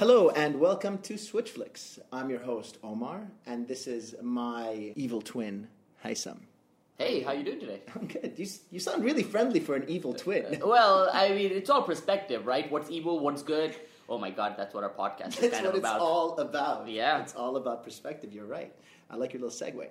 Hello and welcome to Switch/Flicks. I'm your host Omar, and this is my evil twin, Hysum. Hey, how you doing today? I'm good. You, you sound really friendly for an evil twin. Well, I mean, it's all perspective, right? What's evil, what's good? Oh my God, that's what our podcast is That's kind what it's about. all about. Yeah. It's all about perspective. You're right. I like your little segue.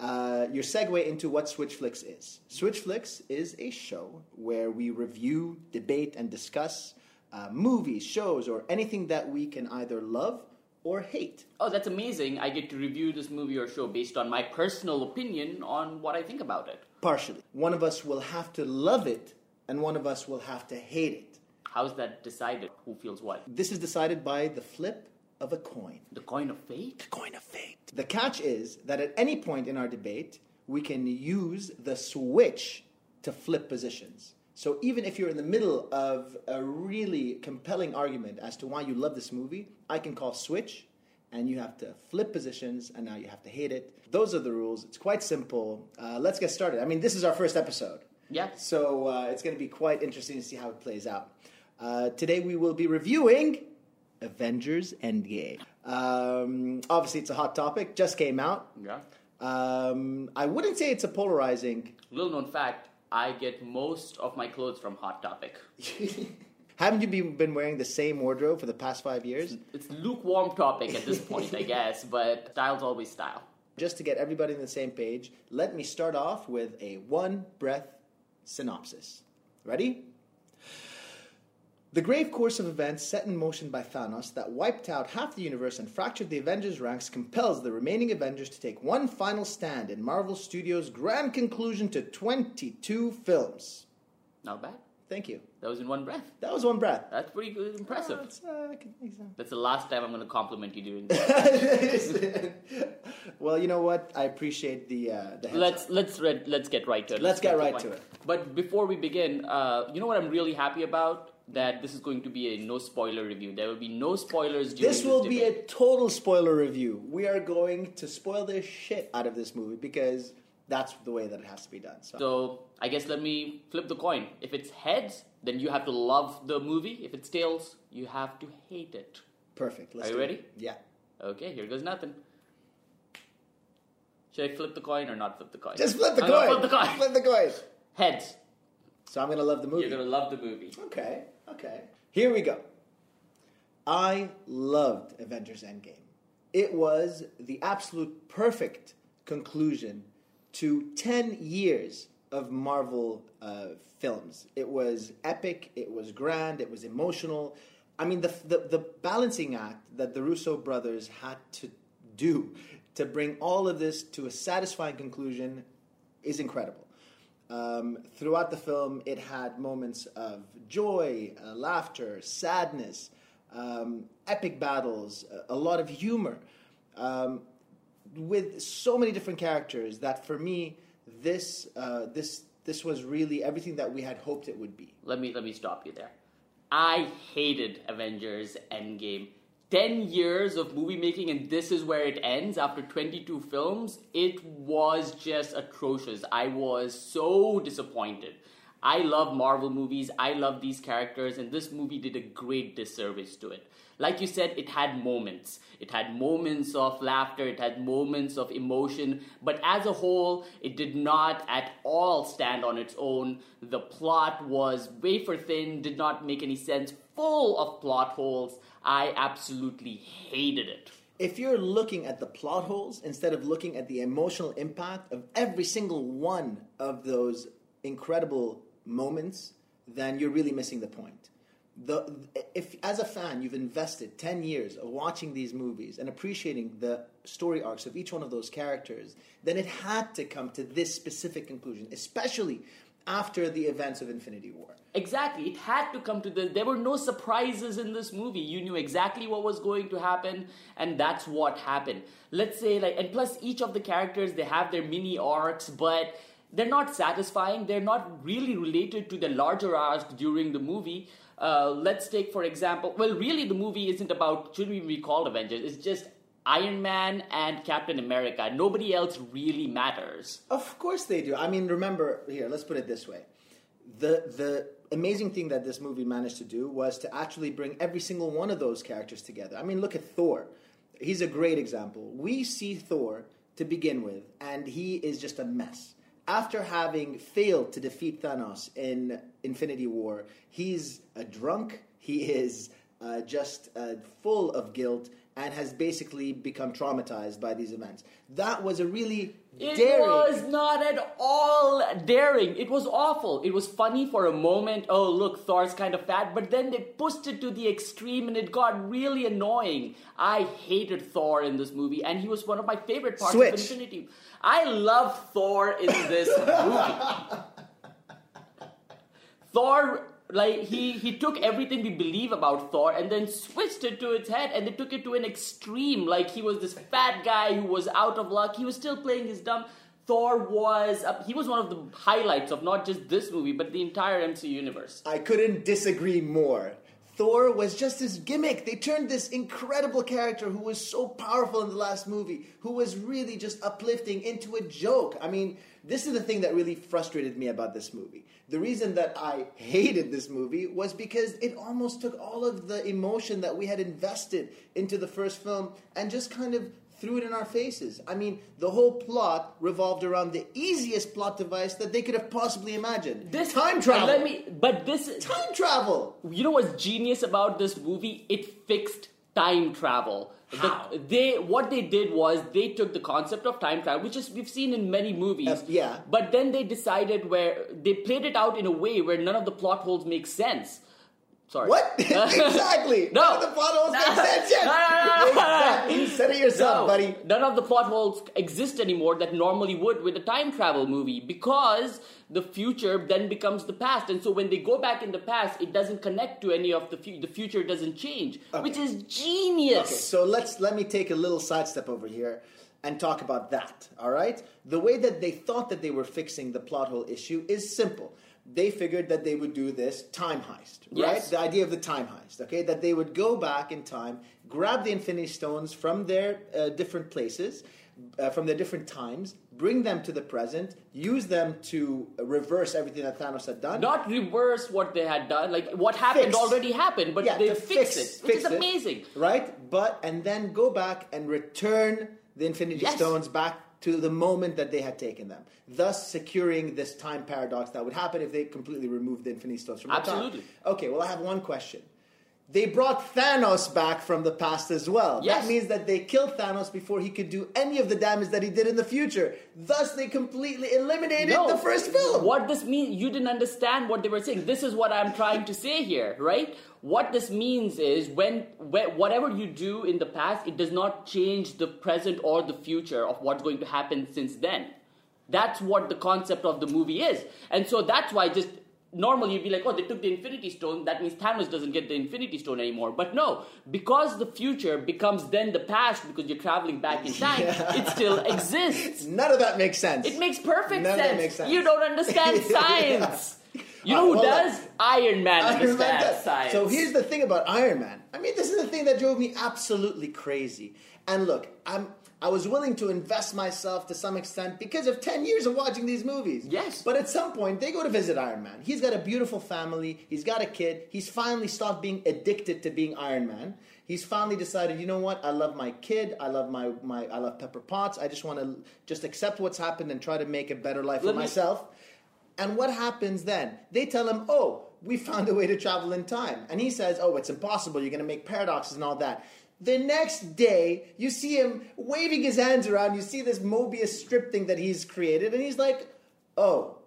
Uh, your segue into what Switch/Flicks is. Switch/Flicks is a show where we review, debate, and discuss uh, movies, shows, or anything that we can either love or hate. Oh, that's amazing. I get to review this movie or show based on my personal opinion on what I think about it. Partially. One of us will have to love it, and one of us will have to hate it. How's that decided? Who feels what? This is decided by the flip of a coin. The coin of fate? The coin of fate. The catch is that at any point in our debate, we can use the switch to flip positions. So even if you're in the middle of a really compelling argument as to why you love this movie, I can call switch and you have to flip positions and now you have to hate it. Those are the rules. It's quite simple. Uh, let's get started. I mean, this is our first episode. Yeah. So uh, it's going to be quite interesting to see how it plays out. Uh, today we will be reviewing Avengers Endgame. Um, obviously, it's a hot topic, just came out. Yeah. Um, I wouldn't say it's a polarizing. Little known fact, I get most of my clothes from Hot Topic. Haven't you been, been wearing the same wardrobe for the past five years? It's lukewarm topic at this point, I guess, but style's always style. Just to get everybody on the same page, let me start off with a one breath synopsis. Ready? The grave course of events set in motion by Thanos that wiped out half the universe and fractured the Avengers' ranks compels the remaining Avengers to take one final stand in Marvel Studios' grand conclusion to 22 films. Not bad. Thank you. That was in one breath. That was one breath. That's pretty good, impressive. Oh, it's, uh, I can think so. That's the last time I'm going to compliment you doing that. well, you know what? I appreciate the uh, the let's let's read, let's get right to it. Let's get the right to it. But before we begin, uh, you know what I'm really happy about? That this is going to be a no spoiler review. There will be no spoilers during This will be a total spoiler review. We are going to spoil the shit out of this movie because that's the way that it has to be done. So, So I guess let me flip the coin. If it's heads, then you have to love the movie. If it's tails, you have to hate it. perfect. Let's Are you do it. ready? Yeah. Okay, here goes nothing. Should I flip the coin or not flip the coin? Just flip the I'm coin. Flip the coin. Flip the coin. Heads. So I'm gonna love the movie. You're gonna love the movie. Okay. Okay. Here we go. I loved Avengers Endgame. It was the absolute perfect conclusion to 10 years of Marvel uh, films. It was epic, it was grand, it was emotional. I mean, the, the, the balancing act that the Russo brothers had to do to bring all of this to a satisfying conclusion is incredible. Um, throughout the film, it had moments of joy, uh, laughter, sadness, um, epic battles, a, lot of humor, um, with so many different characters that for me, this uh, this this was really everything that we had hoped it would be. Let me let me stop you there. I hated Avengers Endgame. 10 years of movie making and this is where it ends after 22 films. It was just atrocious. I was so disappointed. I love Marvel movies. I love these characters and this movie did a great disservice to it. Like you said, it had moments. It had moments of laughter, it had moments of emotion, but as a whole, it did not at all stand on its own. The plot was wafer thin, did not make any sense, full of plot holes. I absolutely hated it. If you're looking at the plot holes instead of looking at the emotional impact of every single one of those incredible moments, then you're really missing the point. The, if as a fan you've invested 10 years of watching these movies and appreciating the story arcs of each one of those characters then it had to come to this specific conclusion especially after the events of infinity war Exactly. It had to come to this. There were no surprises in this movie. You knew exactly what was going to happen, and that's what happened. Let's say, like, and plus, each of the characters they have their mini arcs, but they're not satisfying. They're not really related to the larger arc during the movie. Uh, let's take, for example, well, really, the movie isn't about should we be called Avengers? It's just Iron Man and Captain America. Nobody else really matters. Of course they do. I mean, remember here. Let's put it this way: the the amazing thing that this movie managed to do was to actually bring every single one of those characters together. I mean, look at Thor. He's a great example. We see Thor to begin with, and he is just a mess. After having failed to defeat Thanos in Infinity War, he's a drunk. He is uh, just uh, full of guilt and has basically become traumatized by these events. That was a really It daring. was not at all daring. It was awful. It was funny for a moment. Oh, look, Thor's kind of fat. But then they pushed it to the extreme and it got really annoying. I hated Thor in this movie, and he was one of my favorite parts Switch. of Infinity. I love Thor in this movie. Thor like he he took everything we believe about Thor and then switched it to its head and they took it to an extreme. Like he was this fat guy who was out of luck. He was still playing his dumb. Thor was he was one of the highlights of not just this movie but the entire MCU universe. I couldn't disagree more. Thor was just this gimmick. They turned this incredible character who was so powerful in the last movie, who was really just uplifting, into a joke. I mean, this is the thing that really frustrated me about this movie. The reason that I hated this movie was because it almost took all of the emotion that we had invested into the first film and just kind of threw it in our faces. I mean, the whole plot revolved around the easiest plot device that they could have possibly imagined. this time travel. let me but this time travel. you know what's genius about this movie? It fixed time travel. The- How? they what they did was they took the concept of time travel, which is we've seen in many movies. Uh, yeah. But then they decided where they played it out in a way where none of the plot holes make sense. Sorry. What? exactly. No. None of the plot holes make sense yet. No, no, no. Exactly. You said it yourself, buddy. None of the plot holes exist anymore that normally would with a time travel movie because the future then becomes the past, and so when they go back in the past, it doesn't connect to any of the future. The future doesn't change, which is genius. Okay, so let's let me take a little sidestep over here and talk about that. All right, the way that they thought that they were fixing the plot hole issue is simple. They figured that they would do this time heist, right? Yes. The idea of the time heist, okay? That they would go back in time, grab the Infinity Stones from their uh, different places, uh, from their different times, bring them to the present, use them to reverse everything that Thanos had done. Not reverse what they had done. Like what happened Fix. already happened, but yeah, they fixed fix, it, which fix is it, amazing. right? But and then go back and return the Infinity Yes. Stones back to the moment that they had taken them, thus securing this time paradox that would happen if they completely removed the Infinity Stones from the time. Absolutely. Okay, well, I have one question. They brought Thanos back from the past as well. Yes. That means that they killed Thanos before he could do any of the damage that he did in the future. Thus, they completely eliminated No. the first film. What this means, you didn't understand what they were saying. This is what I'm trying to say here, right? What this means is when, when whatever you do in the past, it does not change the present or the future of what's going to happen since then. That's what the concept of the movie is. And so that's why just normally you'd be like, oh, they took the Infinity Stone, that means Thanos doesn't get the Infinity Stone anymore. But no, because the future becomes then the past because you're traveling back in time, Yeah. it still exists. None of that makes sense. It makes perfect None of that sense. makes sense. You don't understand science. You know Uh, who well, does? Iron Man Iron Man understands does. science. So here's the thing about Iron Man. I mean, this is the thing that drove me absolutely crazy. And look, I'm I was willing to invest myself to some extent because of 10 years of watching these movies. Yes. But at some point, they go to visit Iron Man. He's got a beautiful family. He's got a kid. He's finally stopped being addicted to being Iron Man. He's finally decided, you know what? I love my kid. I love my, my I love Pepper Potts. I just want to just accept what's happened and try to make a better life Let for me- myself. And what happens then? They tell him, oh, we found a way to travel in time. And he says, oh, it's impossible. You're going to make paradoxes and all that. The next day, you see him waving his hands around. You see this Mobius strip thing that he's created. And he's like, oh,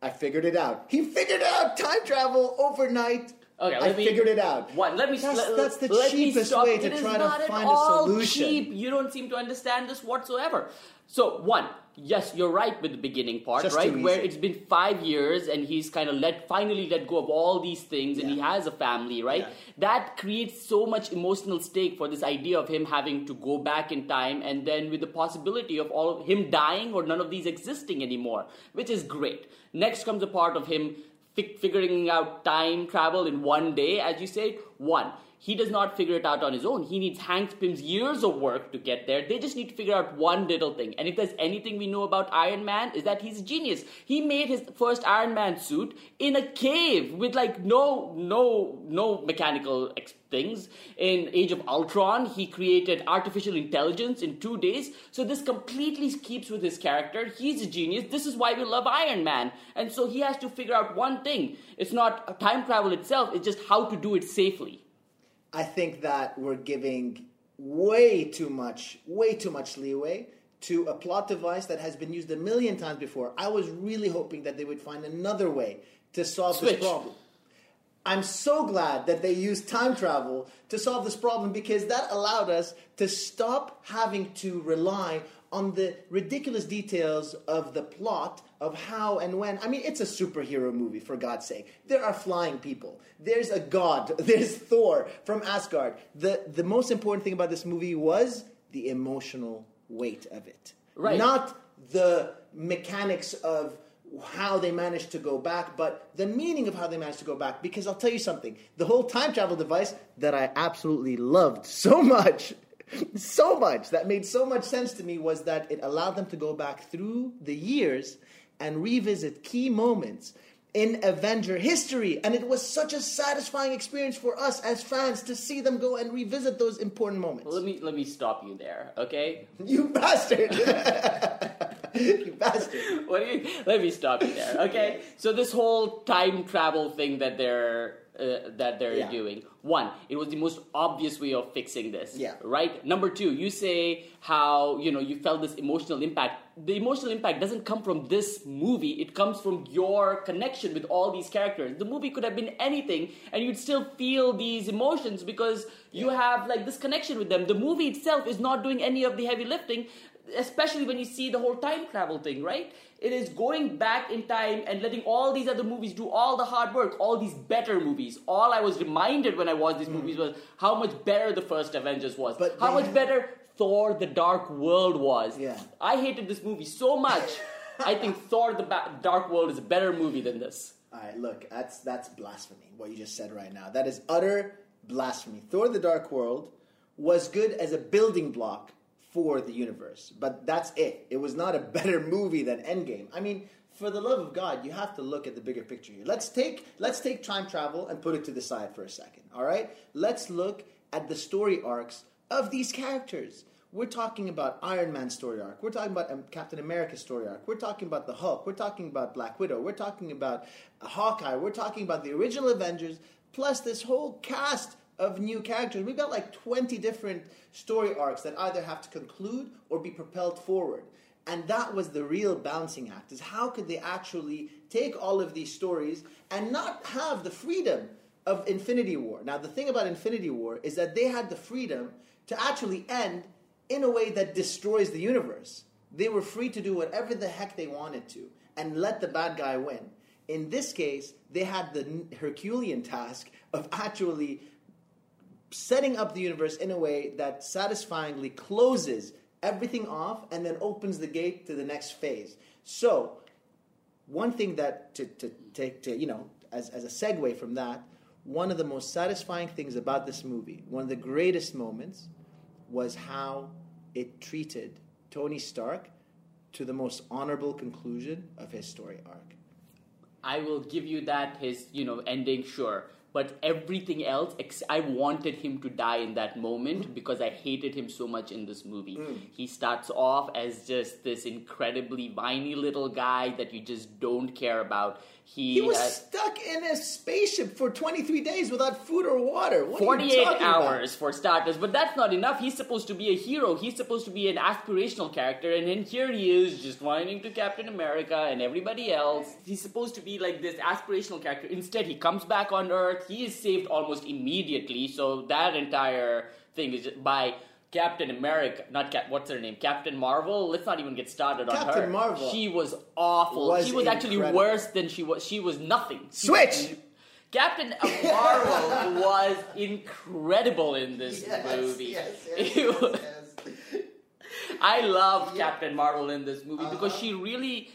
I figured it out. He figured out time travel overnight. Okay, I me- figured it out. One, let me. That's, let, that's the let cheapest way to It try not to at find all a solution. Cheap. You don't seem to understand this whatsoever. So one, yes, you're right with the beginning part, Just right? Where it's been five years and he's kind of let finally let go of all these things and he has a family, right? Yeah. That creates so much emotional stake for this idea of him having to go back in time and then with the possibility of all of him dying or none of these existing anymore, which is great. Next comes the part of him figuring out time travel in one day, as you say, One, he does not figure it out on his own. He needs Hank Pym's years of work to get there. They just need to figure out one little thing. And if there's anything we know about Iron Man, is that he's a genius. He made his first Iron Man suit in a cave with like no, no, no mechanical things. In Age of Ultron, he created artificial intelligence in two days. So this completely keeps with his character. He's a genius. This is why we love Iron Man. And so he has to figure out one thing. It's not time travel itself. It's just how to do it safely. I think that we're giving way too much, way too much leeway to a plot device that has been used a million times before. I was really hoping that they would find another way to solve Switch. this problem. I'm so glad that they used time travel to solve this problem because that allowed us to stop having to rely on the ridiculous details of the plot of how and when. I mean, it's a superhero movie, for God's sake. There are flying people. There's a god. There's Thor from Asgard. The, the most important thing about this movie was the emotional weight of it. Right. Not the mechanics of how they managed to go back, but the meaning of how they managed to go back. Because I'll tell you something the whole time travel device that I absolutely loved so much, so much, that made so much sense to me was that it allowed them to go back through the years and revisit key moments in Avenger history. And it was such a satisfying experience for us as fans to see them go and revisit those important moments. Let me let me stop you there, okay? You bastard! you bastard! What do you? Let me stop you there, okay? So this whole time travel thing that they're uh, that they're Yeah. doing. One, it was the most obvious way of fixing this. Yeah. Right. Number two, you say how you know you felt this emotional impact. The emotional impact doesn't come from this movie. It comes from your connection with all these characters. The movie could have been anything, and you'd still feel these emotions because you have like this connection with them. The movie itself is not doing any of the heavy lifting especially when you see the whole time travel thing, right? It is going back in time and letting all these other movies do all the hard work, all these better movies. All I was reminded when I watched these movies was how much better the first Avengers was, But how much have- better Thor: The Dark World was. Yeah. I hated this movie so much. I think Thor: The ba- Dark World is a better movie than this. All right, look, that's that's blasphemy. What you just said right now, that is utter blasphemy. Thor: The Dark World was good as a building block for the universe, but that's it. It was not a better movie than Endgame. I mean, for the love of God, you have to look at the bigger picture here. Let's take let's take time travel and put it to the side for a second. All right, let's look at the story arcs of these characters. We're talking about Iron Man's story arc. We're talking about um, Captain America's story arc. We're talking about the Hulk. We're talking about Black Widow. We're talking about Hawkeye. We're talking about the original Avengers, plus this whole cast of new characters. We've got like 20 different story arcs that either have to conclude or be propelled forward. And that was the real balancing act is how could they actually take all of these stories and not have the freedom of Infinity War. Now the thing about Infinity War is that they had the freedom to actually end in a way that destroys the universe. They were free to do whatever the heck they wanted to and let the bad guy win. In this case, they had the Herculean task of actually setting up the universe in a way that satisfyingly closes everything off and then opens the gate to the next phase. So, one thing that to, to take to you know as, as a segue from that, one of the most satisfying things about this movie, one of the greatest moments, was how it treated Tony Stark to the most honorable conclusion of his story arc. I will give you that his you know ending sure but everything else ex- I wanted him to die in that moment because I hated him so much in this movie. Hmm. He starts off as just this incredibly whiny little guy that you just don't care about. He, He was has stuck in a spaceship for 23 days without food or water. What are you 48 talking about? hours for starters, but that's not enough. He's supposed to be a hero. He's supposed to be an aspirational character, and then here he is just whining to Captain America and everybody else. He's supposed to be like this aspirational character. Instead, he comes back on Earth. He is saved almost immediately. So that entire thing is by Captain America, not Cap. What's her name? Captain Marvel. Let's not even get started on Captain her. Marvel She was awful. was she was actually worse than she was. She was nothing. She Switch! Captain Marvel was incredible in this movie. yes, It yes, was- yes. I love Yeah. Captain Marvel in this movie because Uh-huh. she really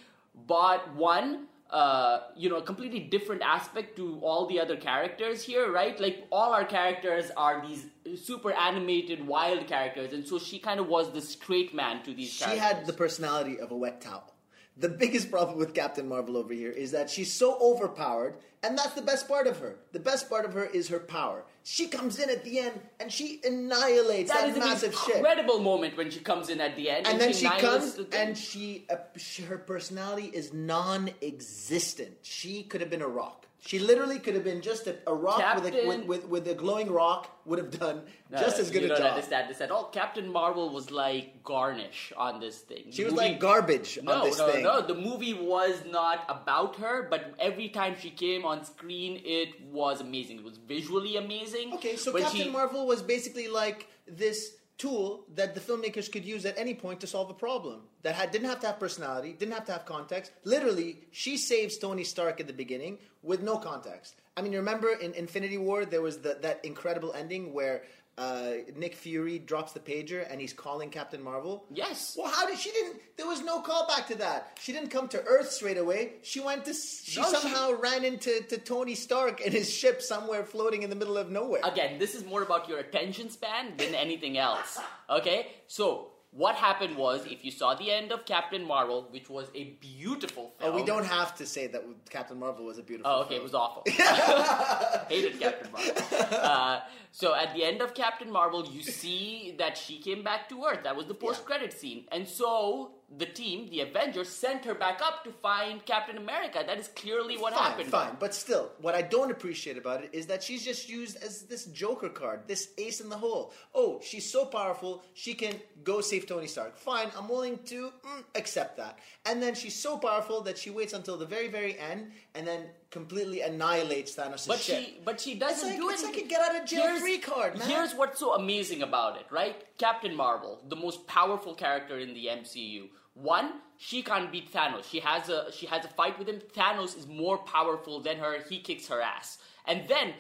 bought one uh, you know, a completely different aspect to all the other characters here, right? Like all our characters are these super animated, wild characters, and so she kind of was the straight man to these. She characters. had the personality of a wet towel. The biggest problem with Captain Marvel over here is that she's so overpowered, and that's the best part of her. The best part of her is her power. She comes in at the end and she annihilates That that, is an massive shit. incredible moment when she comes in at the end, And then she annihilates comes the and she, uh, she her personality is non-existent. She could have been a rock. She literally could have been just a, a rock with a, with, with, with a glowing rock would have done No, just as good you a don't job. understand this at all. Captain Marvel was like garnish on this thing. She The was movie- like garbage No, on this no, thing. no. The movie was not about her, but every time she came on screen, it was amazing. It was visually amazing. Okay, so Captain she- Marvel was basically like this tool that the filmmakers could use at any point to solve a problem that had, didn't have to have personality, didn't have to have context. Literally, she saves Tony Stark at the beginning with no context. I mean, you remember in Infinity War there was the, that incredible ending where uh, Nick Fury drops the pager and he's calling Captain Marvel. Yes. Well, how did she didn't? There was no callback to that. She didn't come to Earth straight away. She went to. She No, she- somehow ran into to Tony Stark in his ship somewhere floating in the middle of nowhere. Again, this is more about your attention span than anything else. Okay? So, what happened was, if you saw the end of Captain Marvel, which was a beautiful film. Oh, we don't have to say that Captain Marvel was a beautiful. Oh, okay, film. it was awful. Hated Captain Marvel. Uh, so at the end of Captain Marvel, you see that she came back to Earth. That was the post-credit scene, and so the team, the Avengers, sent her back up to find Captain America. That is clearly what fine, happened. fine, but still, what I don't appreciate about it is that she's just used as this Joker card, this ace in the hole. Oh, she's so powerful, she can go save Tony Stark. Fine, I'm willing to mm, accept that. And then she's so powerful that she waits until the very, very end, and then completely annihilates Thanos' But ship. she, but she doesn't like- do it's anything. like a get out of jail free card, man. Here's what's so amazing about it, right? Captain Marvel, the most powerful character in the MCU. One, she can't beat Thanos. She has a she has a fight with him. Thanos is more powerful than her. He kicks her ass. And then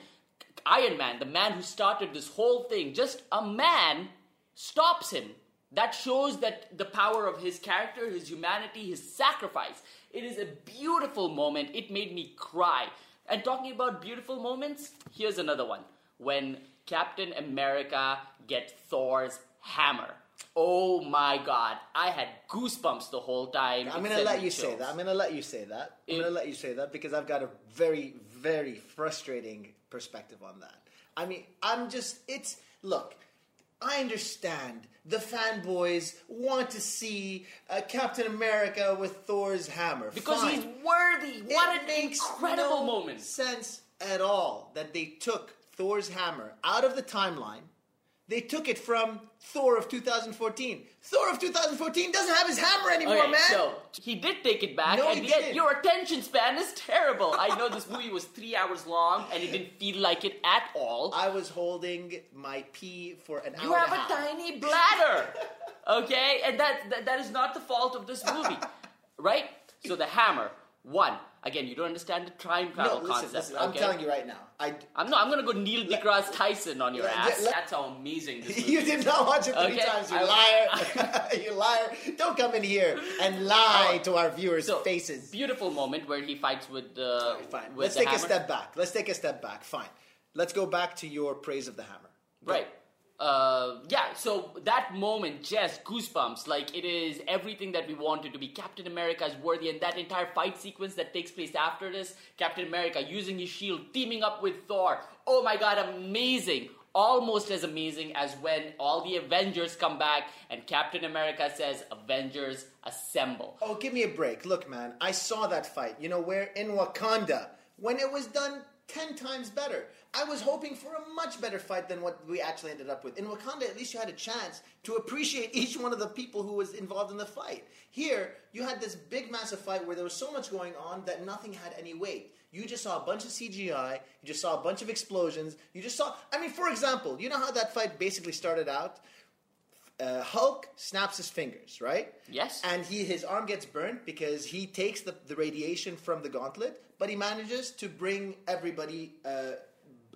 Iron Man, the man who started this whole thing, just a man stops him. That shows that the power of his character, his humanity, his sacrifice. It is a beautiful moment. It made me cry. And talking about beautiful moments, here's another one. When Captain America gets Thor's hammer. Oh my god. I had goosebumps the whole time. I'm gonna let you say that. I'm gonna let you say that. I'm It- gonna let you say that because I've got a very, very frustrating perspective on that. I mean, I'm just. It's look. I understand the fanboys want to see uh, Captain America with Thor's hammer Because Fine. he's worthy. What it an makes incredible no moment. sense at all that they took Thor's hammer out of the timeline. They took it from Thor of 2014. Thor of 2014 doesn't have his hammer anymore, Okay, man. so he did take it back, No, and he yet didn't. your attention span is terrible. I know this movie was three hours long, and it didn't feel like it at all. I was holding my pee for an You hour You have a half. tiny bladder, okay, and that, that that is not the fault of this movie, right? So the hammer, one. Again, you don't understand the time No, listen, concept. listen. I'm okay? telling you right now. I I'm not. I'm gonna go Neil deGrasse Tyson on your let- ass. let- That's how amazing this you did not watch it three Okay, times, you I- liar. you liar. Don't come in here and lie Oh, to our viewers' So, faces. Beautiful moment where he fights with the. Fine. With Let's take a step back. Let's take a step back. Fine. Let's go back to your praise of the hammer. Right. Uh, yeah, so that moment, just goosebumps. Like, it is everything that we wanted to be. Captain America is worthy, and that entire fight sequence that takes place after this Captain America using his shield, teaming up with Thor. Oh my god, amazing! Almost as amazing as when all the Avengers come back and Captain America says, Avengers assemble. Oh, give me a break. Look, man, I saw that fight. You know where? In Wakanda. When it was done ten times better. I was hoping for a much better fight than what we actually ended up with. In Wakanda, at least you had a chance to appreciate each one of the people who was involved in the fight. Here, you had this big, massive fight where there was so much going on that nothing had any weight. You just saw a bunch of CGI. You just saw a bunch of explosions. You just saw. I mean, for example, you know how that fight basically started out? Uh, Hulk snaps his fingers, right? Yes. And he his arm gets burnt because he takes the, the radiation from the gauntlet, but he manages to bring everybody uh,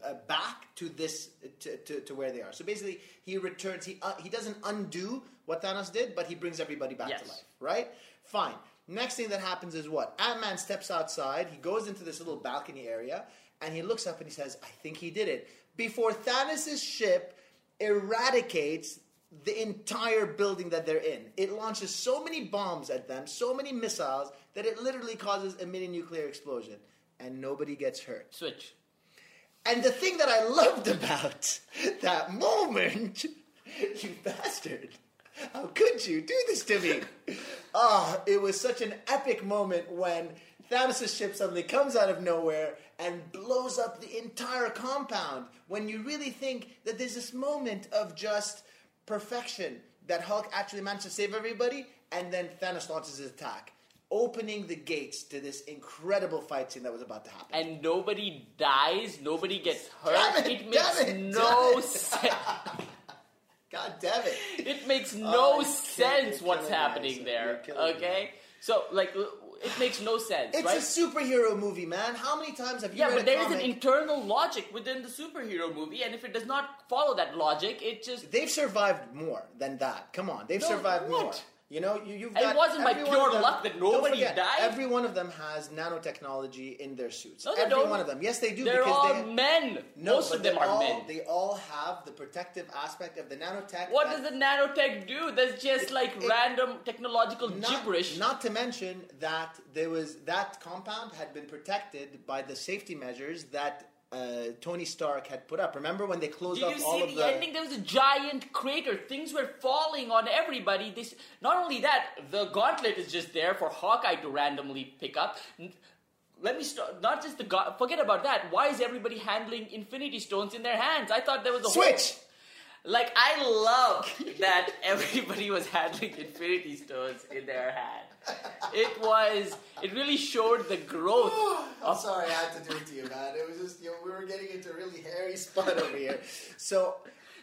uh, back to this to, to, to where they are. So basically, he returns. He uh, he doesn't undo what Thanos did, but he brings everybody back Yes. to life. Right? Fine. Next thing that happens is what? Ant Man steps outside. He goes into this little balcony area, and he looks up and he says, "I think he did it." Before Thanos' ship eradicates the entire building that they're in, it launches so many bombs at them, so many missiles that it literally causes a mini nuclear explosion, and nobody gets hurt. Switch. And the thing that I loved about that moment, you bastard, how could you do this to me? Ah, it was such an epic moment when Thanos' ship suddenly comes out of nowhere and blows up the entire compound. When you really think that there's this moment of just perfection that Hulk actually managed to save everybody, and then Thanos launches his attack, opening the gates to this incredible fight scene that was about to happen. And nobody dies, nobody gets Damn hurt. it, It, makes damn it, no sense. God damn it! It makes Oh, no you're sense what's you're me, happening there. You're me. Okay? So, like, it makes no sense, It's right? a superhero movie, man. How many times have you yeah, but there is an internal logic within the superhero movie, and if it does not follow that logic, it just. They've survived more than that. Come on, they've No, survived what? more. You know, you, you've And it wasn't by pure them- luck that nobody forget, died. Every one of them has nanotechnology in their suits. No, they every don't. one of them. Yes, they do. Because they're all they, men. No, Most of them are all, men. They all have the protective aspect of the nanotech. What does the nanotech do? That's just It- like it- random technological not, gibberish. Not to mention that there was that compound had been protected by the safety measures that uh, Tony Stark had put up. Remember when they closed Did you all see of the, the ending? There was a giant crater. Things were falling on everybody. This not only that, the gauntlet is just there for Hawkeye to randomly pick up. Let me start. Not just the ga- forget about that. Why is everybody handling Infinity Stones in their hands? I thought there was a whole- switch? Like I love that everybody was handling Infinity Stones in their hand. It was. It really showed the growth. I'm sorry I had to do it to you, man. It was just, you know, we were getting into a really hairy spot over here. So,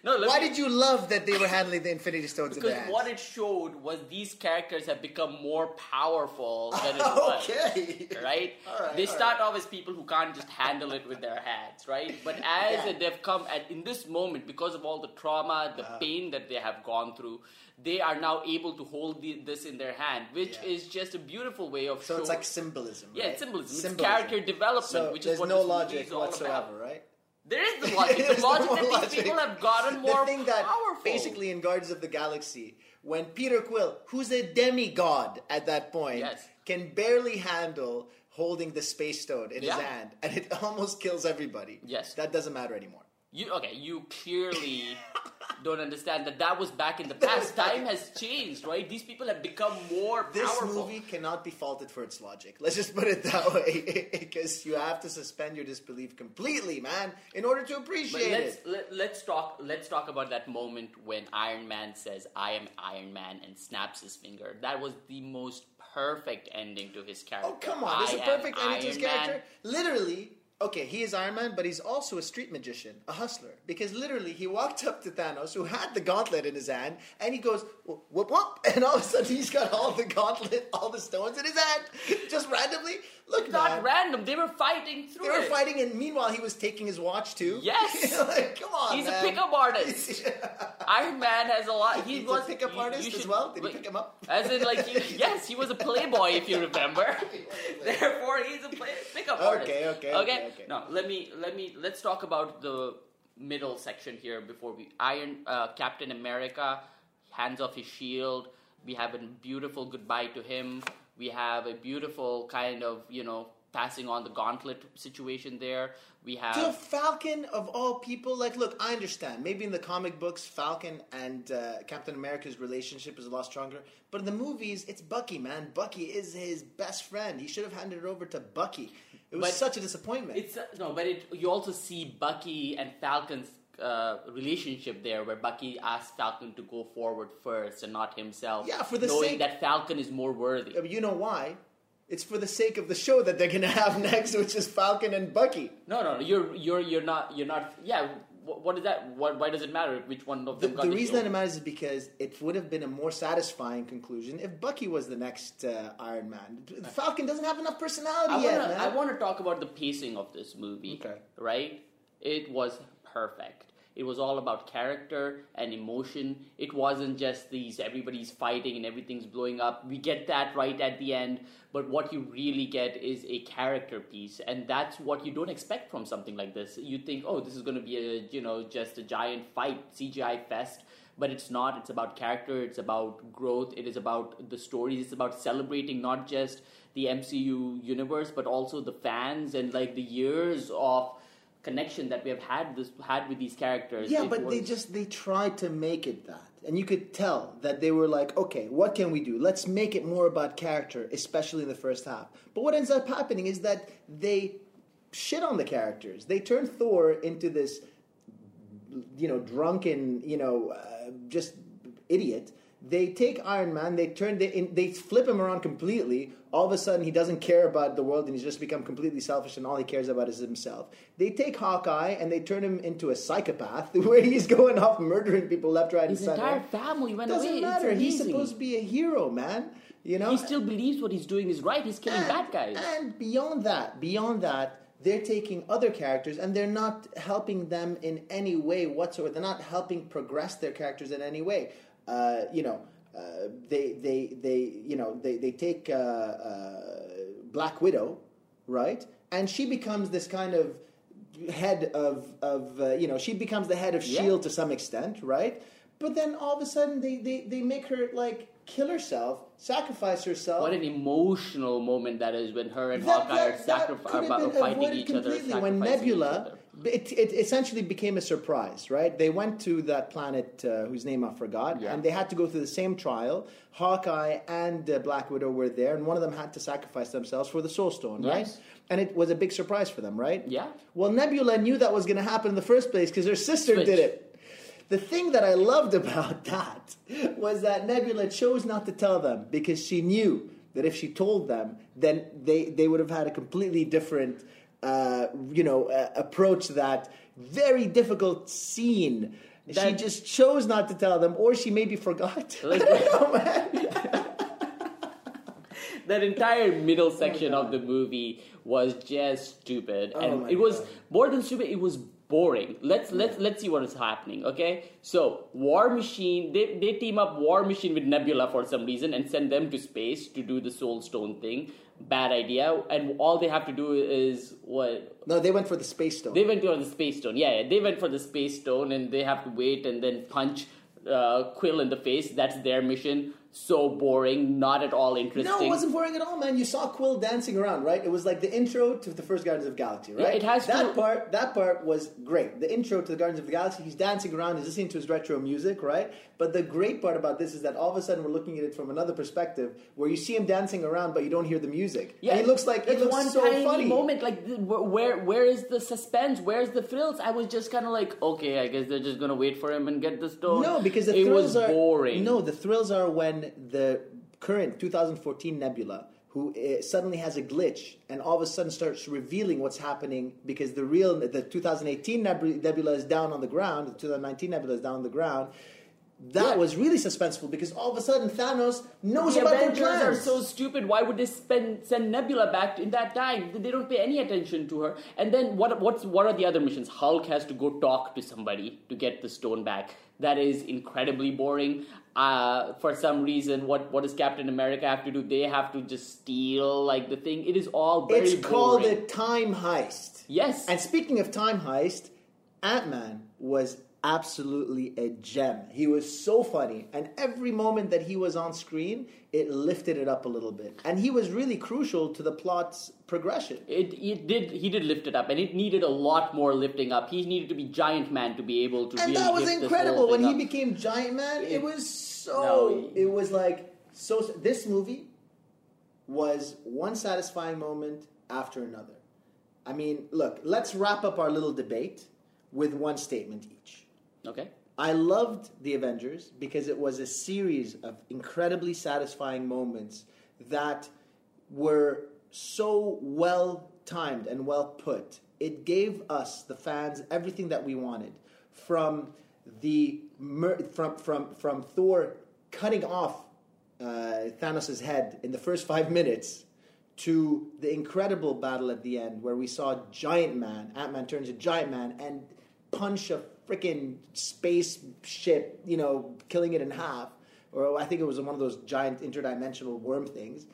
No, why me- did you love that they were handling the Infinity Stones Because what it showed was these characters have become more powerful than it was. okay. Right? All right, they start off as people who can't just handle it with their hands, right? But as Yeah. they've come at in this moment, because of all the trauma, the Uh-huh. pain that they have gone through, they are now able to hold the, this in their hand, which Yeah. is just a beautiful way of So showing. it's like symbolism. yeah, right? it's symbolism. It's character development, So which there's is what no logic whatsoever, right? There is the logic. The logic that these logic. people have gotten more the thing that powerful. basically in Guardians of the Galaxy, when Peter Quill, who's a demigod at that point, Yes. can barely handle holding the space stone in Yeah. his hand, and it almost kills everybody. Yes. that doesn't matter anymore. You okay? You clearly don't understand that that was back in the past. Time has changed, right? These people have become more This powerful. movie cannot be faulted for its logic. Let's just put it that way, because you have to suspend your disbelief completely, man, in order to But appreciate let's it. let, let's talk let's talk about that moment when Iron Man says "I am Iron Man" and snaps his finger. That was the most perfect ending to his oh, character. Oh come on! This is I a perfect ending to his Iron Man. character. Literally, okay, he is Iron Man, but he's also a street magician, a hustler. Because literally, he walked up to Thanos, who had the gauntlet in his hand, and he goes whoop whoop, and all of a sudden he's got all the gauntlet, all the stones in his hand, just randomly. Look, Not man, random. They were fighting through they were it. fighting, and meanwhile he was taking his watch too. Yes. like, come on, He's a pickup artist. Iron Man has a lot. He He's was a pickup you- artist you as should- well. Did he pick him up? As in, like, he, yes, he was a playboy, if you remember. Therefore, he's a play, pickup artist. Okay, okay, okay, okay. No, let me let me let's talk about the middle section here before we Iron uh, Captain America hands off his shield. We have a beautiful goodbye to him. We have a beautiful kind of you know passing on the gauntlet situation there. We have To Falcon of all people, like, look, I understand. Maybe in the comic books, Falcon and uh, Captain America's relationship is a lot stronger. But in the movies, it's Bucky, man. Bucky is his best friend. He should have handed it over to Bucky. It was But such a disappointment. It's uh, no, but it, you also see Bucky and Falcon's uh, relationship there, where Bucky asks Falcon to go forward first and not himself. Yeah, for the knowing sake- that Falcon is more worthy. I mean, you know why? It's for the sake of the show that they're going to have next, which is Falcon and Bucky. No, no, no, you're you're you're not you're not. Yeah, what, what is that? What, why does it matter which one of The, them got the the reason show? that it matters is because it would have been a more satisfying conclusion if Bucky was the next uh, Iron Man. Falcon doesn't have enough personality I yet, wanna, man. I want to talk about the pacing of this movie. Okay. Right? It was perfect. It was all about character and emotion. It wasn't just these everybody's fighting and everything's blowing up. We get that right at the end, but what you really get is a character piece, and that's what you don't expect from something like this. You think, oh, this is going to be a you know just a giant fight CGI fest but it's not. It's about character, it's about growth, it is about the stories, it's about celebrating not just the MCU universe, but also the fans and like the years of connection that we have had this had with these characters. Yeah, It but they just they tried to make it that, and you could tell that they were like, okay, what can we do? Let's make it more about character, especially in the first half. But what ends up happening is that they shit on the characters. They turn Thor into this, you know, drunken, you know, uh, just idiot. They take Iron Man, they turn, they, in, they flip him around completely. All of a sudden, he doesn't care about the world, and he's just become completely selfish, and all he cares about is himself. They take Hawkeye and they turn him into a psychopath, where he's going off murdering people left, right, his and center. His entire family went Doesn't away. matter. It's He's amazing. supposed to be a hero, man. You know, He still believes what he's doing is right. He's killing and, bad guys. And beyond that, beyond that, they're taking other characters and they're not helping them in any way whatsoever. They're not helping progress their characters in any way. Uh, you know, they they they you know they they take uh, uh, Black Widow, right, and she becomes this kind of head of of uh, you know she becomes the head of Yeah. Shield to some extent, right? But then all of a sudden they they they make her like kill herself, sacrifice herself. What an emotional moment that is when her and That- Hawkeye that- are, sacrif- are been fighting each other. when Nebula. It, it essentially became a surprise, right? They went to that planet uh, whose name I forgot, Yeah. and they had to go through the same trial. Hawkeye and uh, Black Widow were there, and one of them had to sacrifice themselves for the Soul Stone, right? And it was a big surprise for them, right? Yeah. Well, Nebula knew that was going to happen in the first place because her sister Switch. did it. The thing that I loved about that was that Nebula chose not to tell them because she knew that if she told them, then they, they would have had a completely different, uh, you know, uh, approach that very difficult scene. she just chose not to tell them, or she maybe forgot. I Like- don't know, that entire middle section of the movie was just stupid. Oh and it was more than stupid it was boring let's let's let's see what is happening okay so war machine they, they team up war machine with nebula for some reason and send them to space to do the soul stone thing bad idea and all they have to do is what No, they went for the space stone. they went for the space stone. Yeah, yeah, they went for the space stone, and they have to wait and then punch uh, Quill in the face. That's their mission. So boring, not at all interesting. No, it wasn't boring at all, man. You saw Quill dancing around, right? It was like the intro to the first Guardians of the Galaxy, right? it has that to- part. That part was great. The intro to the Guardians of the Galaxy. He's dancing around. He's listening to his retro music, right? But the great part about this is that all of a sudden we're looking at it from another perspective, where you see him dancing around, but you don't hear the music. Yeah, and he looks like that's looks one so tiny funny. moment. Like, where where is the suspense? Where's the thrills? I was just kind of like, okay, I guess they're just gonna wait for him and get the stone. No, because the it thrills was are boring. No, the thrills are when the current 2014 Nebula, who uh, suddenly has a glitch and all of a sudden starts revealing what's happening because the real the 2018 Nebula is down on the ground, the 2019 Nebula is down on the ground. That Yeah. was really suspenseful because all of a sudden Thanos knows the about their Avengers are so stupid. Why would they spend send Nebula back in that time? They don't pay any attention to her. And then what? What's what are the other missions? Hulk has to go talk to somebody to get the stone back. That is incredibly boring. Uh, for some reason, what what does Captain America have to do? They have to just steal like the thing. It is all very it's called boring. a time heist. Yes. And speaking of time heist, Ant Man was absolutely a gem. He was so funny, and every moment that he was on screen, it lifted it up a little bit. And he was really crucial to the plot's progression. It, it did he did lift it up and it needed a lot more lifting up. He needed to be giant man to be able to And really that was incredible when he up. became Giant Man. It, It- was so. No, it was like so. This movie was one satisfying moment after another. I mean, look, let's wrap up our little debate with one statement each. Okay. I loved The Avengers because it was a series of incredibly satisfying moments that were so well timed and well put. It gave us, the fans, everything that we wanted. From the from from from Thor cutting off uh, Thanos' head in the first five minutes to the incredible battle at the end where we saw Giant Man, Ant Man turns to Giant Man and punch a freaking spaceship, you know, killing it in half, or I think it was one of those giant interdimensional worm things.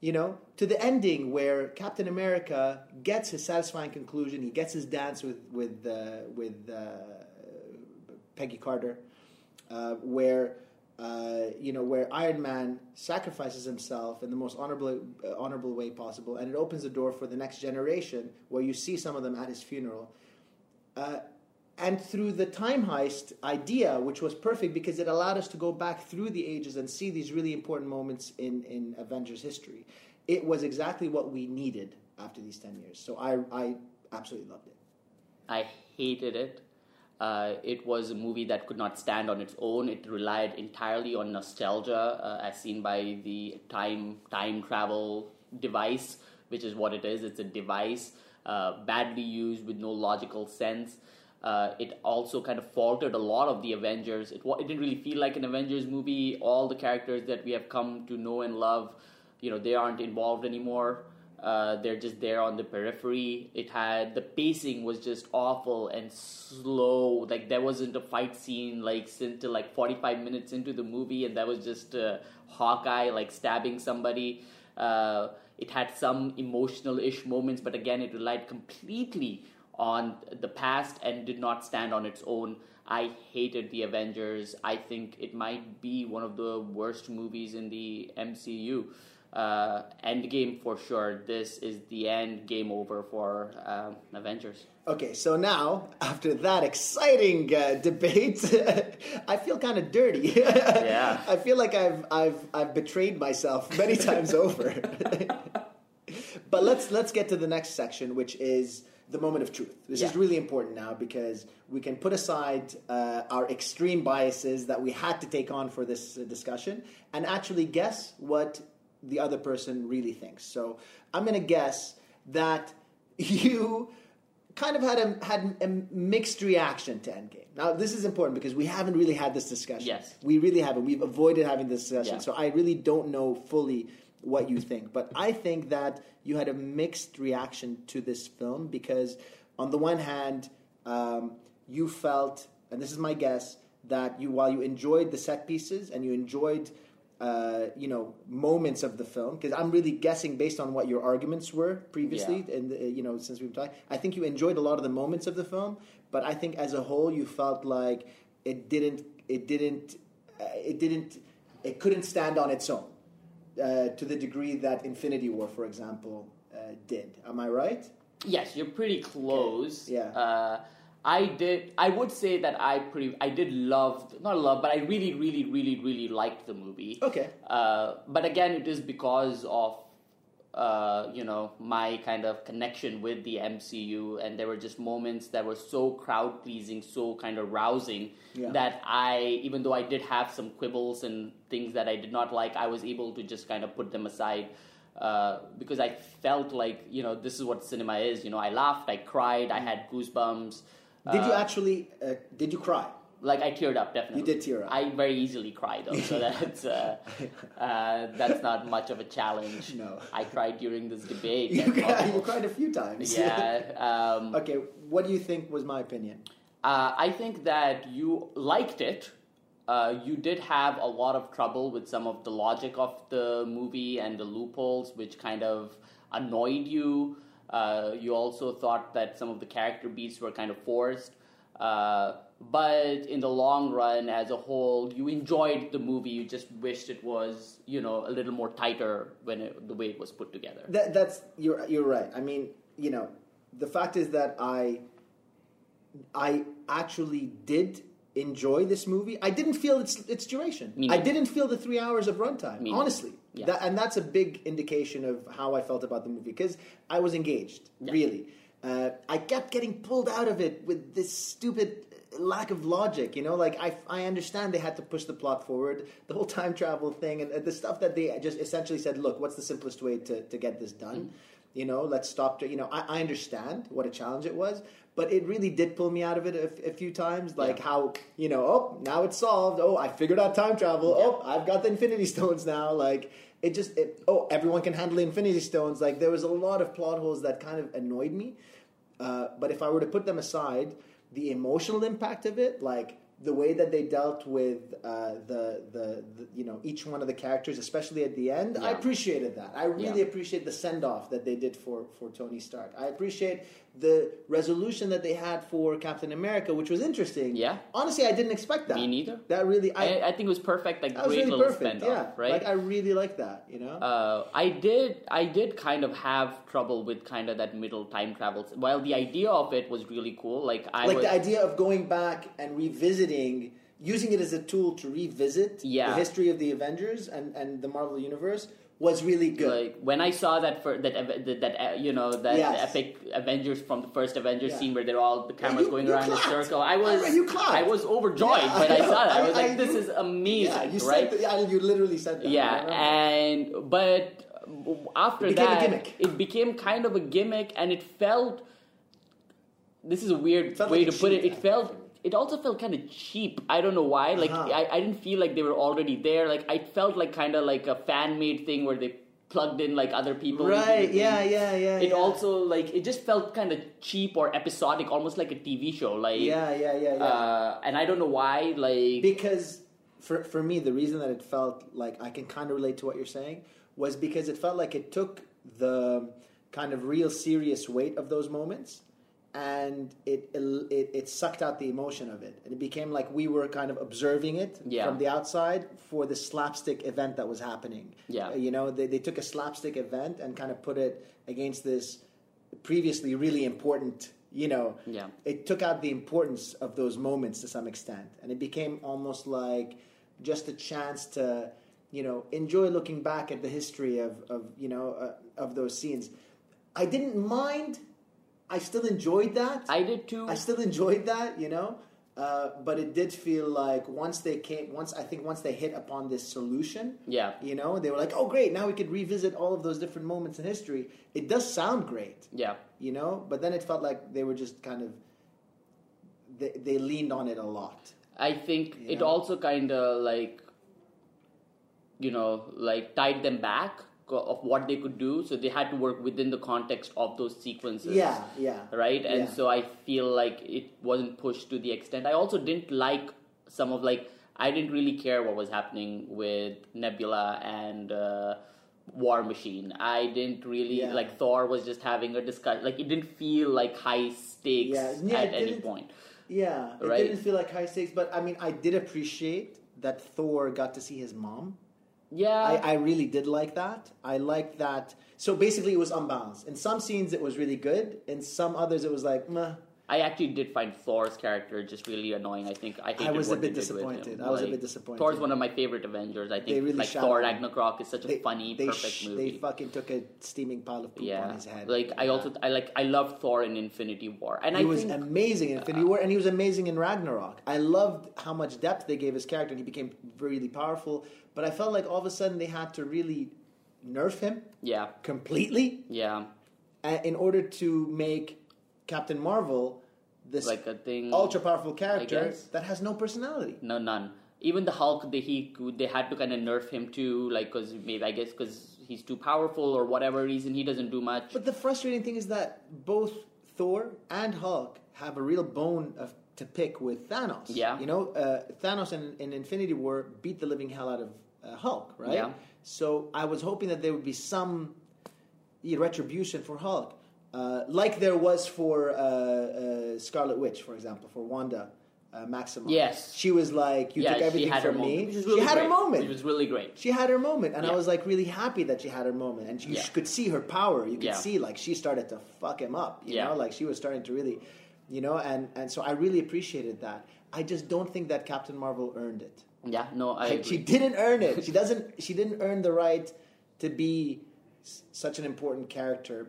You know, to the ending where Captain America gets his satisfying conclusion. He gets his dance with with uh, with uh, Peggy Carter, uh, where uh, you know where Iron Man sacrifices himself in the most honorable uh, honorable way possible, and it opens the door for the next generation, where you see some of them at his funeral. And through the time heist idea, which was perfect because it allowed us to go back through the ages and see these really important moments in, in Avengers history, it was exactly what we needed after these 10 years. So I, I absolutely loved it. I hated it. Uh, it was a movie that could not stand on its own. It relied entirely on nostalgia, uh, as seen by the time time travel device, which is what it is. It's a device uh, badly used with no logical sense. Uh, it also kind of faltered a lot of the Avengers. It, it didn't really feel like an Avengers movie. All the characters that we have come to know and love, you know, they aren't involved anymore. Uh, they're just there on the periphery. It had the pacing was just awful and slow. Like there wasn't a fight scene like until like 45 minutes into the movie, and that was just uh, Hawkeye like stabbing somebody. Uh, it had some emotional-ish moments, but again, it relied completely on the past and did not stand on its own. I hated the Avengers. I think it might be one of the worst movies in the MCU. Uh, Endgame for sure. This is the end. Game over for uh, Avengers. Okay, so now after that exciting uh, debate, I feel kind of dirty. Yeah. I feel like I've I've I've betrayed myself many times over. but let's let's get to the next section, which is the moment of truth. This is really important now because we can put aside uh, our extreme biases that we had to take on for this uh, discussion and actually guess what the other person really thinks. So I'm going to guess that you kind of had a had a mixed reaction to Endgame. Now this is important because we haven't really had this discussion. Yes. we really haven't. We've avoided having this discussion, Yeah. so I really don't know fully what you think. But I think that you had a mixed reaction to this film because, on the one hand, um, you felt, and this is my guess, that you while you enjoyed the set pieces and you enjoyed. Uh, you know moments of the film because I'm really guessing based on what your arguments were previously Yeah. and uh, you know since we've talked I think you enjoyed a lot of the moments of the film but I think as a whole you felt like it didn't it didn't uh, it didn't it couldn't stand on its own uh, to the degree that Infinity War for example uh, did am I right Yes, you're pretty close. Yeah. Uh, I did. I would say that I pretty. I did love, not love, but I really, really, really, really liked the movie. okay Uh, but again, it is because of uh, you know my kind of connection with the MCU, and there were just moments that were so crowd pleasing, so kind of rousing Yeah. that I, even though I did have some quibbles and things that I did not like, I was able to just kind of put them aside. Uh, because I felt like you know this is what cinema is. You know, I laughed, I cried, I had goosebumps. did you Uh, actually uh, did you cry like I teared up definitely. You did tear up. I very easily cry though, so that's uh, uh, that's not much of a challenge. No. I cried during this debate. you, cried, you cried a few times Yeah. Um, okay what do you think was my opinion uh, I think that you liked it. Uh, you did have a lot of trouble with some of the logic of the movie and the loopholes, which kind of annoyed you. Uh, you also thought that some of the character beats were kind of forced. Uh, but in the long run, as a whole, you enjoyed the movie. You just wished it was, you know, a little more tighter when it, the way it was put together. That, that's you're you're right. I mean, you know, the fact is that I I actually did enjoy this movie. I didn't feel its its duration. Me I neither. didn't feel the three hours of runtime. Honestly, Yeah. that, and that's a big indication of how I felt about the movie because I was engaged. Yeah. Really, uh, I kept getting pulled out of it with this stupid lack of logic. You know, like I I understand they had to push the plot forward, the whole time travel thing, and, and the stuff that they just essentially said, look, what's the simplest way to to get this done? You know, let's stop. To, you know, I, I understand what a challenge it was, but it really did pull me out of it a, a few times. Like Yeah. how you know, oh, now it's solved. Oh, I figured out time travel. Oh, I've got the Infinity Stones now. Like it just, it, oh, everyone can handle the Infinity Stones. Like there was a lot of plot holes that kind of annoyed me. Uh, but if I were to put them aside, the emotional impact of it, like the way that they dealt with uh, the, the the you know each one of the characters, especially at the end, I appreciated that. I really Yeah. appreciate the send off that they did for for Tony Stark. I appreciate the resolution that they had for Captain America, which was interesting. Yeah. honestly, I didn't expect that. Me neither. That really, I, I, I think it was perfect, like that great really little perfect. spend Yeah, right? Like I really like that. You know. uh, I did I did kind of have trouble with kind of that middle time travel. While the idea of it was really cool, like I like was, the idea of going back and revisiting using it as a tool to revisit Yeah. the history of the avengers and, and the marvel universe was really good like when I saw that for that that, that uh, you know that Yes. epic Avengers from the first Avengers Yeah. scene where they're all the cameras you- going you around in a circle. I was I- you. I was overjoyed Yeah, when I I, saw that. I, I- was like, I- this is yeah amazing, you right? said that, yeah, you literally said that Yeah, and but after It that, it became kind of a gimmick, and it felt. This is a weird way like to put it. It felt. It also felt kind of cheap. I don't know why. Like Uh-huh. I, I didn't feel like they were already there. Like I felt like kind of like a fan made thing where they plugged in like other people. right yeah yeah yeah It yeah. also like it just felt kind of cheap or episodic, almost like a TV show. Like yeah yeah yeah yeah uh, and I don't know why. Like because for for me the reason that it felt like I can kind of relate to what you're saying was because it felt like it took the kind of real serious weight of those moments and it it, it sucked out the emotion of it and it became like we were kind of observing it Yeah. from the outside for the slapstick event that was happening Yeah. Uh, you know they, they took a slapstick event and kind of put it against this previously really important you know Yeah. it took out the importance of those moments to some extent and it became almost like just a chance to you know enjoy looking back at the history of, of you know uh, of those scenes i didn't mind i still enjoyed that I did too. I still enjoyed that you know uh, but it did feel like once they came once i think once they hit upon this solution yeah. you know they were like oh great now we could revisit all of those different moments in history it does sound great Yeah. you know but then it felt like they were just kind of they, they leaned on it a lot I think You it know? also kind of like, you know, like tied them back of what they could do. So they had to work within the context of those sequences. yeah yeah Right. And Yeah. so I feel like it wasn't pushed to the extent. I also didn't like some of like I didn't really care what was happening with Nebula and. Uh, War Machine. I didn't really Yeah. like Thor was just having a discussion. Like it didn't feel like high stakes Yeah, yeah, at any point. yeah it Right. didn't feel like high stakes but i mean i did appreciate that thor got to see his mom Yeah, I, I really did like that. I liked that. So basically it was unbalanced. In some scenes it was really good. In some others it was like meh. I actually did find Thor's character just really annoying. I think I hated was a bit they did with him. disappointed. I was a bit disappointed. Thor's one of my favorite Avengers. I They think really like Thor. Ragnarok is such a they, funny, they perfect sh- movie. they fucking took a steaming pile of poop yeah, on his head like I also I like I love Thor in Infinity War, and he I was think amazing in Infinity War, and he was amazing in Ragnarok. I loved how much depth they gave his character, and he became really powerful. But I felt like all of a sudden they had to really nerf him yeah, completely yeah, uh, in order to make Captain Marvel this like a thing. ultra powerful character that has no personality. No, none. Even the Hulk, they he they had to kind of nerf him too, like because maybe I guess because he's too powerful or whatever reason he doesn't do much. But the frustrating thing is that both Thor and Hulk have a real bone of, to pick with Thanos. Yeah. You know, uh, Thanos in, in Infinity War beat the living hell out of uh, Hulk, right? Yeah. So I was hoping that there would be some retribution for Hulk. Uh, like there was for uh, uh, Scarlet Witch, for example, for Wanda uh, Maximoff. Yes. She was like, you yeah, took everything she had her from me. moment. Which she had great. her moment. It was really great. She had her moment, and I was like really happy that she had her moment, and you Yeah. could see her power. You could Yeah. see like she started to fuck him up. You Yeah. know, like she was starting to really, you know, and and so I really appreciated that. I just don't think that Captain Marvel earned it. Yeah, no, I Like, agree. she didn't earn it. She doesn't. She didn't earn the right to be s- such an important character.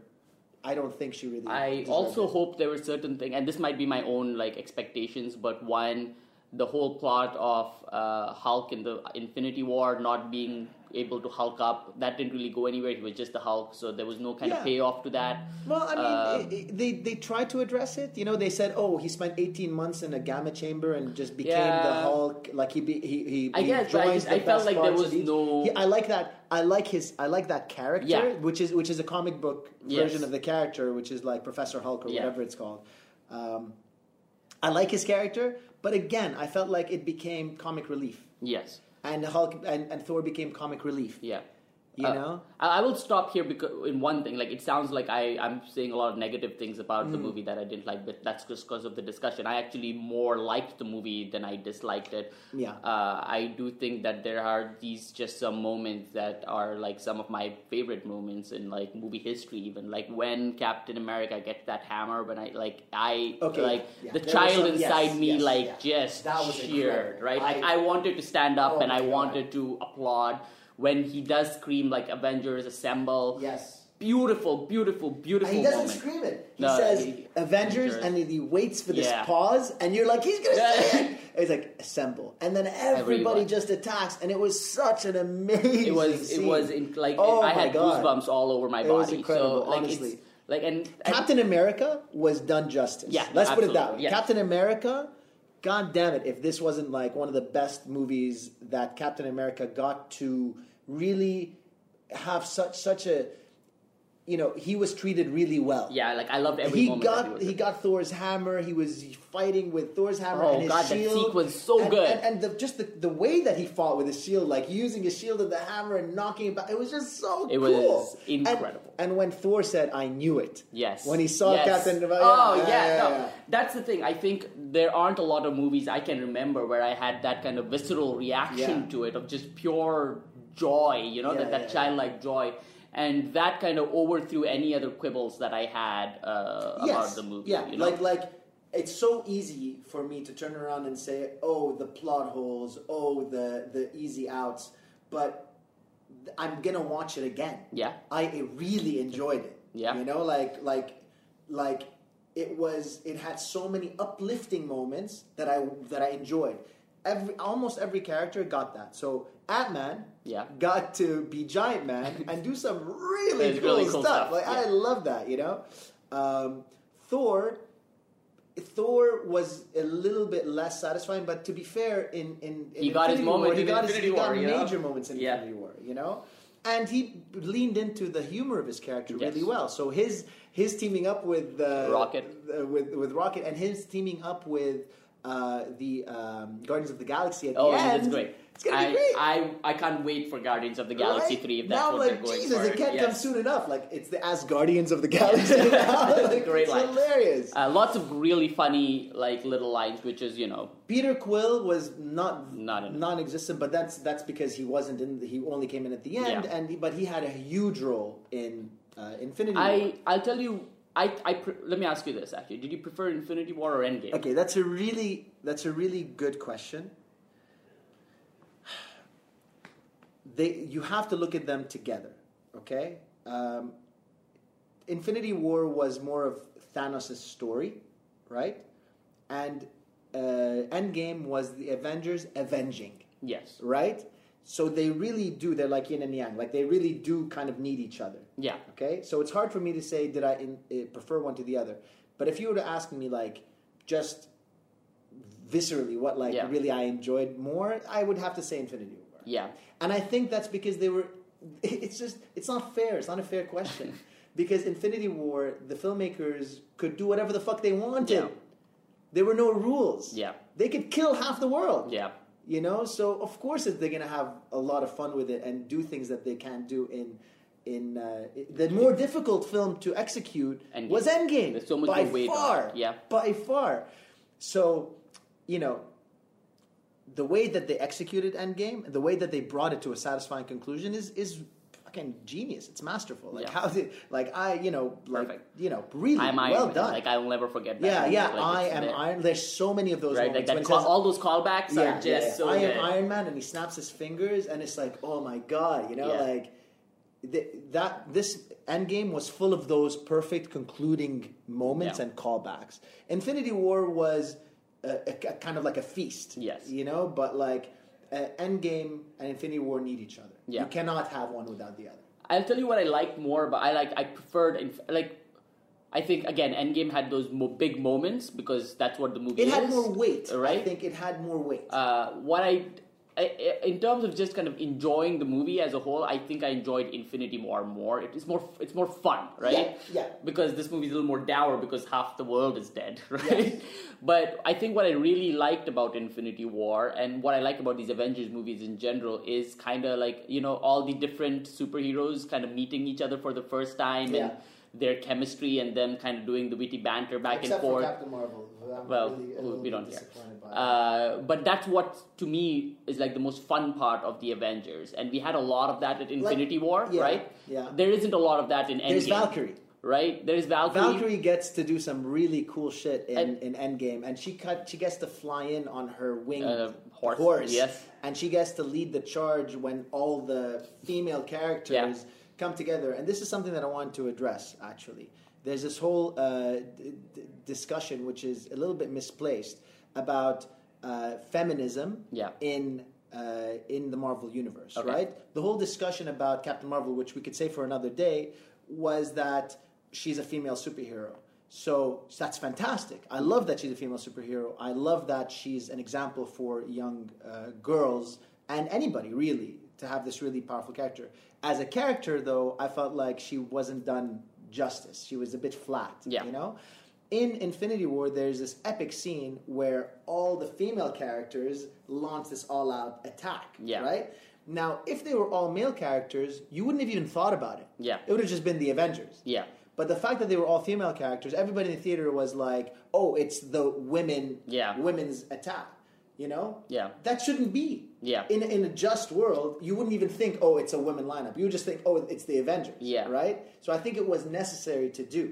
I don't think she really. I also it. hope there were certain things, and this might be my own like expectations, but one, the whole plot of uh, Hulk in the Infinity War not being able to Hulk up, that didn't really go anywhere. He was just the Hulk, so there was no kind Yeah. of payoff to that. Well, I mean, Um, it, it- they they tried to address it. You know, they said, "Oh, he spent 18 months in a gamma chamber and just became the Hulk." Like he be, he he. I he guess, I just- the I felt like there was no- He- I like that. I like his. I like that character, Yeah. which is which is a comic book Yes. version of the character, which is like Professor Hulk or Yeah. whatever it's called. Um, I like his character, but again, I felt like it became comic relief, Yes. And Hulk and, and Thor became comic relief. Yeah. You Uh, know, I, I will stop here because in one thing, like it sounds like I I'm saying a lot of negative things about the Mm. movie that I didn't like, but that's just because of the discussion. I actually more liked the movie than I disliked it. Yeah. Uh, I do think that there are these just some moments that are like some of my favorite moments in like movie history, even like when Captain America gets that hammer. When I like I Okay, like yeah. the There child some- yes, inside me yes, like yeah. just That was cheered, incredible. right? Like I- I wanted to stand up Oh and I God. wanted to applaud when he does scream like Avengers assemble. yes. Beautiful, beautiful, beautiful And he doesn't moment. scream it. He No, says he- Avengers, Avengers. and then he waits for this Yeah. pause, and you're like, he's gonna say it. It's like assemble, and then everybody Everyone. just attacks, and it was such an amazing. It was, it was in, like Oh I had God. goosebumps all over my It body. was incredible, so, like, honestly. It's, like and, and Captain America was done justice. Yeah, let's put it that way. Captain America. God damn it! If this wasn't like one of the best movies that Captain America got to really have such such a, you know, he was treated really well. yeah, like I loved every he moment. that got he, was he got Thor's hammer. He was fighting with Thor's hammer Oh, and his God, that shield. sequence so and, good. And, and the, just the, the way that he fought with his shield, like using his shield and the hammer and knocking it back, it was just so It cool. was incredible. And, when Thor said, "I knew it," Yes. when he saw Yes. Captain, Oh yeah, yeah, no, yeah. that's the thing. I think there aren't a lot of movies I can remember where I had that kind of visceral reaction Yeah. to it of just pure joy. You know, Yeah, that, that yeah, yeah. childlike joy. And that kind of overthrew any other quibbles that I had uh, about the movie. Yeah, you know? like like it's so easy for me to turn around and say, "Oh, the plot holes. Oh, the the easy outs," but I'm gonna watch it again. yeah, I really enjoyed it. Yeah. You know, like like like it was it had so many uplifting moments that I that I enjoyed. Every almost every character got that. So Ant Man Yeah. got to be Giant Man and do some really, cool, really cool stuff. stuff, Like I love that, you know? Um, Thor Thor was a little bit less satisfying, but to be fair, in in, in He got his moment War, he got his, Infinity he got War, you know? major moments in Yeah. Infinity War, you know, and he leaned into the humor of his character Yes. really well. So his his teaming up with uh, Rocket. uh, with with Rocket, and his teaming up with uh, the um, Guardians of the Galaxy at Oh, the yeah, end. that's great. It's gonna I, be great. I I can't wait for Guardians of the Galaxy Right? three if that's now, what like, they're going Jesus, for. it can't come soon enough. Like it's the As Guardians of the Galaxy now. like, Great it's line. hilarious. Uh, lots of really funny like little lines, which is you know Peter Quill was not Not non-existent, but that's that's because he wasn't in. He only came in at the end, Yeah. and he, but he had a huge role in uh, Infinity War. I I'll tell you. I, I pre- let me ask you this actually. Did you prefer Infinity War or Endgame? Okay, that's a really that's a really good question. They you have to look at them together. Okay, um, Infinity War was more of Thanos' story, right? And uh, Endgame was the Avengers avenging, Yes. right? So they really do. They're like yin and yang. Like they really do kind of need each other. Yeah. Okay, so it's hard for me to say did I in, uh, prefer one to the other. But if you were to ask me, like, just viscerally, what like Yeah. really I enjoyed more, I would have to say Infinity War. Yeah. And I think that's because they were. It's just it's not fair. It's not a fair question because Infinity War, the filmmakers could do whatever the fuck they wanted. Yeah. There were no rules. Yeah. They could kill half the world. Yeah. You know, so of course they're gonna have a lot of fun with it and do things that they can't do in in uh, the more difficult film to execute Endgame. was Endgame. There's so much by more weight on far. Yeah. by far. So, you know, the way that they executed Endgame, the way that they brought it to a satisfying conclusion is is fucking genius. It's masterful. Like Yeah. how did like I you know like Perfect. you know really I'm Iron well Man. done. Like I will never forget that. yeah, yeah. Like, I am there. Iron. There's so many of those Right, moments like that. it Call, says- all those callbacks yeah, are just yeah, yeah. so I good. am Iron Man, and he snaps his fingers, and it's like, oh my god, you know, like th- that. This Endgame was full of those perfect concluding moments and callbacks. Infinity War was a, a, a kind of like a feast, Yes. you know, but like uh, Endgame and Infinity War need each other. Yeah. You cannot have one without the other. I'll tell you what I liked more, but I like I preferred inf- like. I think again, Endgame had those mo- big moments because that's what the movie It is. had more weight. Right? I think it had more weight. Uh, what I- in terms of just kind of enjoying the movie as a whole, I think I enjoyed Infinity War more. It is more, it's more fun, right? Yeah, yeah. Because this movie is a little more dour because half the world is dead, right? Yes. But I think what I really liked about Infinity War and what I like about these Avengers movies in general is kind of like you know all the different superheroes kind of meeting each other for the first time Yeah. and their chemistry and them kind of doing the witty banter back Except and for forth. Captain Marvel. I'm Well, really a who- little we don't care. Uh, but that's what to me is like the most fun part of the Avengers, and we had a lot of that at Infinity War, yeah, right? yeah. There isn't a lot of that in Endgame. There's Valkyrie. right? There's Valkyrie. Valkyrie gets to do some really cool shit in, And- in Endgame, and she cut. She gets to fly in on her winged Uh, horse, yes. and she gets to lead the charge when all the female characters Yeah. come together. And this is something that I want to address. Actually, there's this whole uh, d- d- discussion which is a little bit misplaced about uh, feminism Yeah. in. Uh, in the Marvel universe, Okay. right? The whole discussion about Captain Marvel, which we could say for another day, was that she's a female superhero. So that's fantastic. I love that she's a female superhero. I love that she's an example for young uh, girls and anybody really to have this really powerful character. As a character, though, I felt like she wasn't done justice. She was a bit flat. Yeah. You know. In Infinity War, there's this epic scene where all the female characters launch this all-out attack. Yeah. Right. Now, if they were all male characters, you wouldn't have even thought about it. Yeah. It would have just been the Avengers. Yeah. But the fact that they were all female characters, everybody in the theater was like, "Oh, it's the women, Yeah. women's attack." You know, Yeah. that shouldn't be. Yeah. In in a just world, you wouldn't even think, "Oh, it's a women lineup." You would just think, "Oh, it's the Avengers." Yeah. Right. So I think it was necessary to do.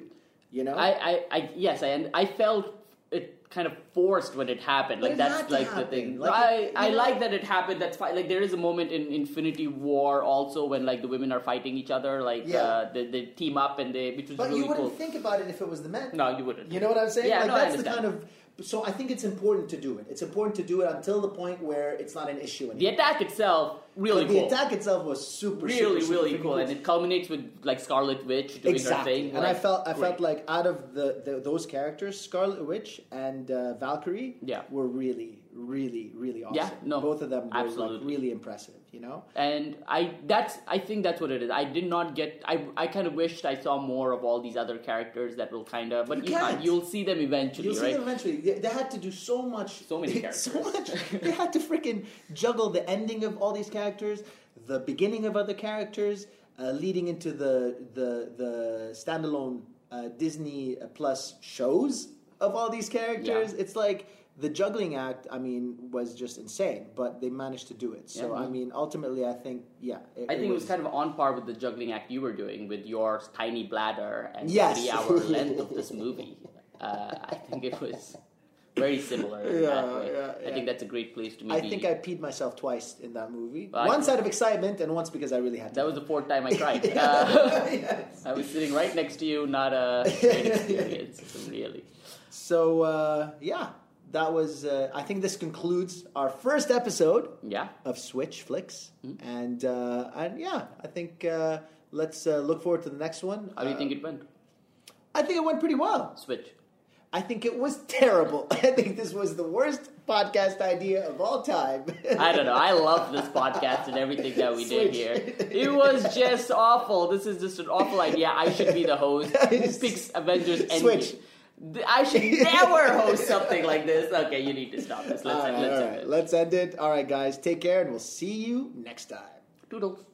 You know. I, I, I yes, I, and I felt it kind of forced when it happened. Like it that's like the thing. Like, I, I know- like that it happened. That's fine. Like there is a moment in Infinity War also when like the women are fighting each other. Like Yeah. uh, they, they team up and they, which was but really you wouldn't cool. think about it if it was the men. no, you wouldn't. You know what I'm saying? Yeah, like no, I that's the kind of. So I think it's important to do it. It's important to do it until the point where it's not an issue anymore. The attack itself really but cool. the attack itself was super, really, super, super really freaking cool, and it culminates with like Scarlet Witch doing exactly. her thing. And I felt I felt like out of the, the those characters, Scarlet Witch and uh, Valkyrie, Yeah. were really, really, really awesome. Yeah, no, both of them were like absolutely. really impressive. You know, and I that's I think that's what it is. I did not get. I I kind of wished I saw more of all these other characters that will kind of. But You you can't. can't. You'll see them eventually, you'll see them eventually. They, they had to do so much, So many characters, so much. They had to freaking juggle the ending of all these characters, the beginning of other characters, uh, leading into the the the standalone uh, Disney Plus shows of all these characters. Yeah. It's like the juggling act. I mean, was just insane, but they managed to do it. So Yeah. I mean, ultimately, I think yeah. I think it was kind of on par with the juggling act you were doing with your tiny bladder and Yes. three-hour length of this movie. Uh, I think it was very similar in Yeah, yeah, I think that's a great place to meet. I think I peed myself twice in that movie. I- once out of excitement, and once because I really had to. that was the fourth time I cried. Uh, Yes. I was sitting right next to you, not a great experience, really. So uh, yeah, that was. Uh, I think this concludes our first episode Yeah. of Switch/Flicks, Mm-hmm. and uh, and yeah, I think uh, let's uh, look forward to the next one. How do you think it went? I think it went pretty well. Switch. I think it was terrible. I think this was the worst podcast idea of all time. I don't know. I love this podcast and everything that we did here. It was just awful. This is just an awful idea. I should be the host. Who picks Avengers Endgame? Switch. I should never host something like this. Okay, you need to stop this. Let's all end, right, let's all end it. let's end it. All right, guys, take care, and we'll see you next time. Toodles.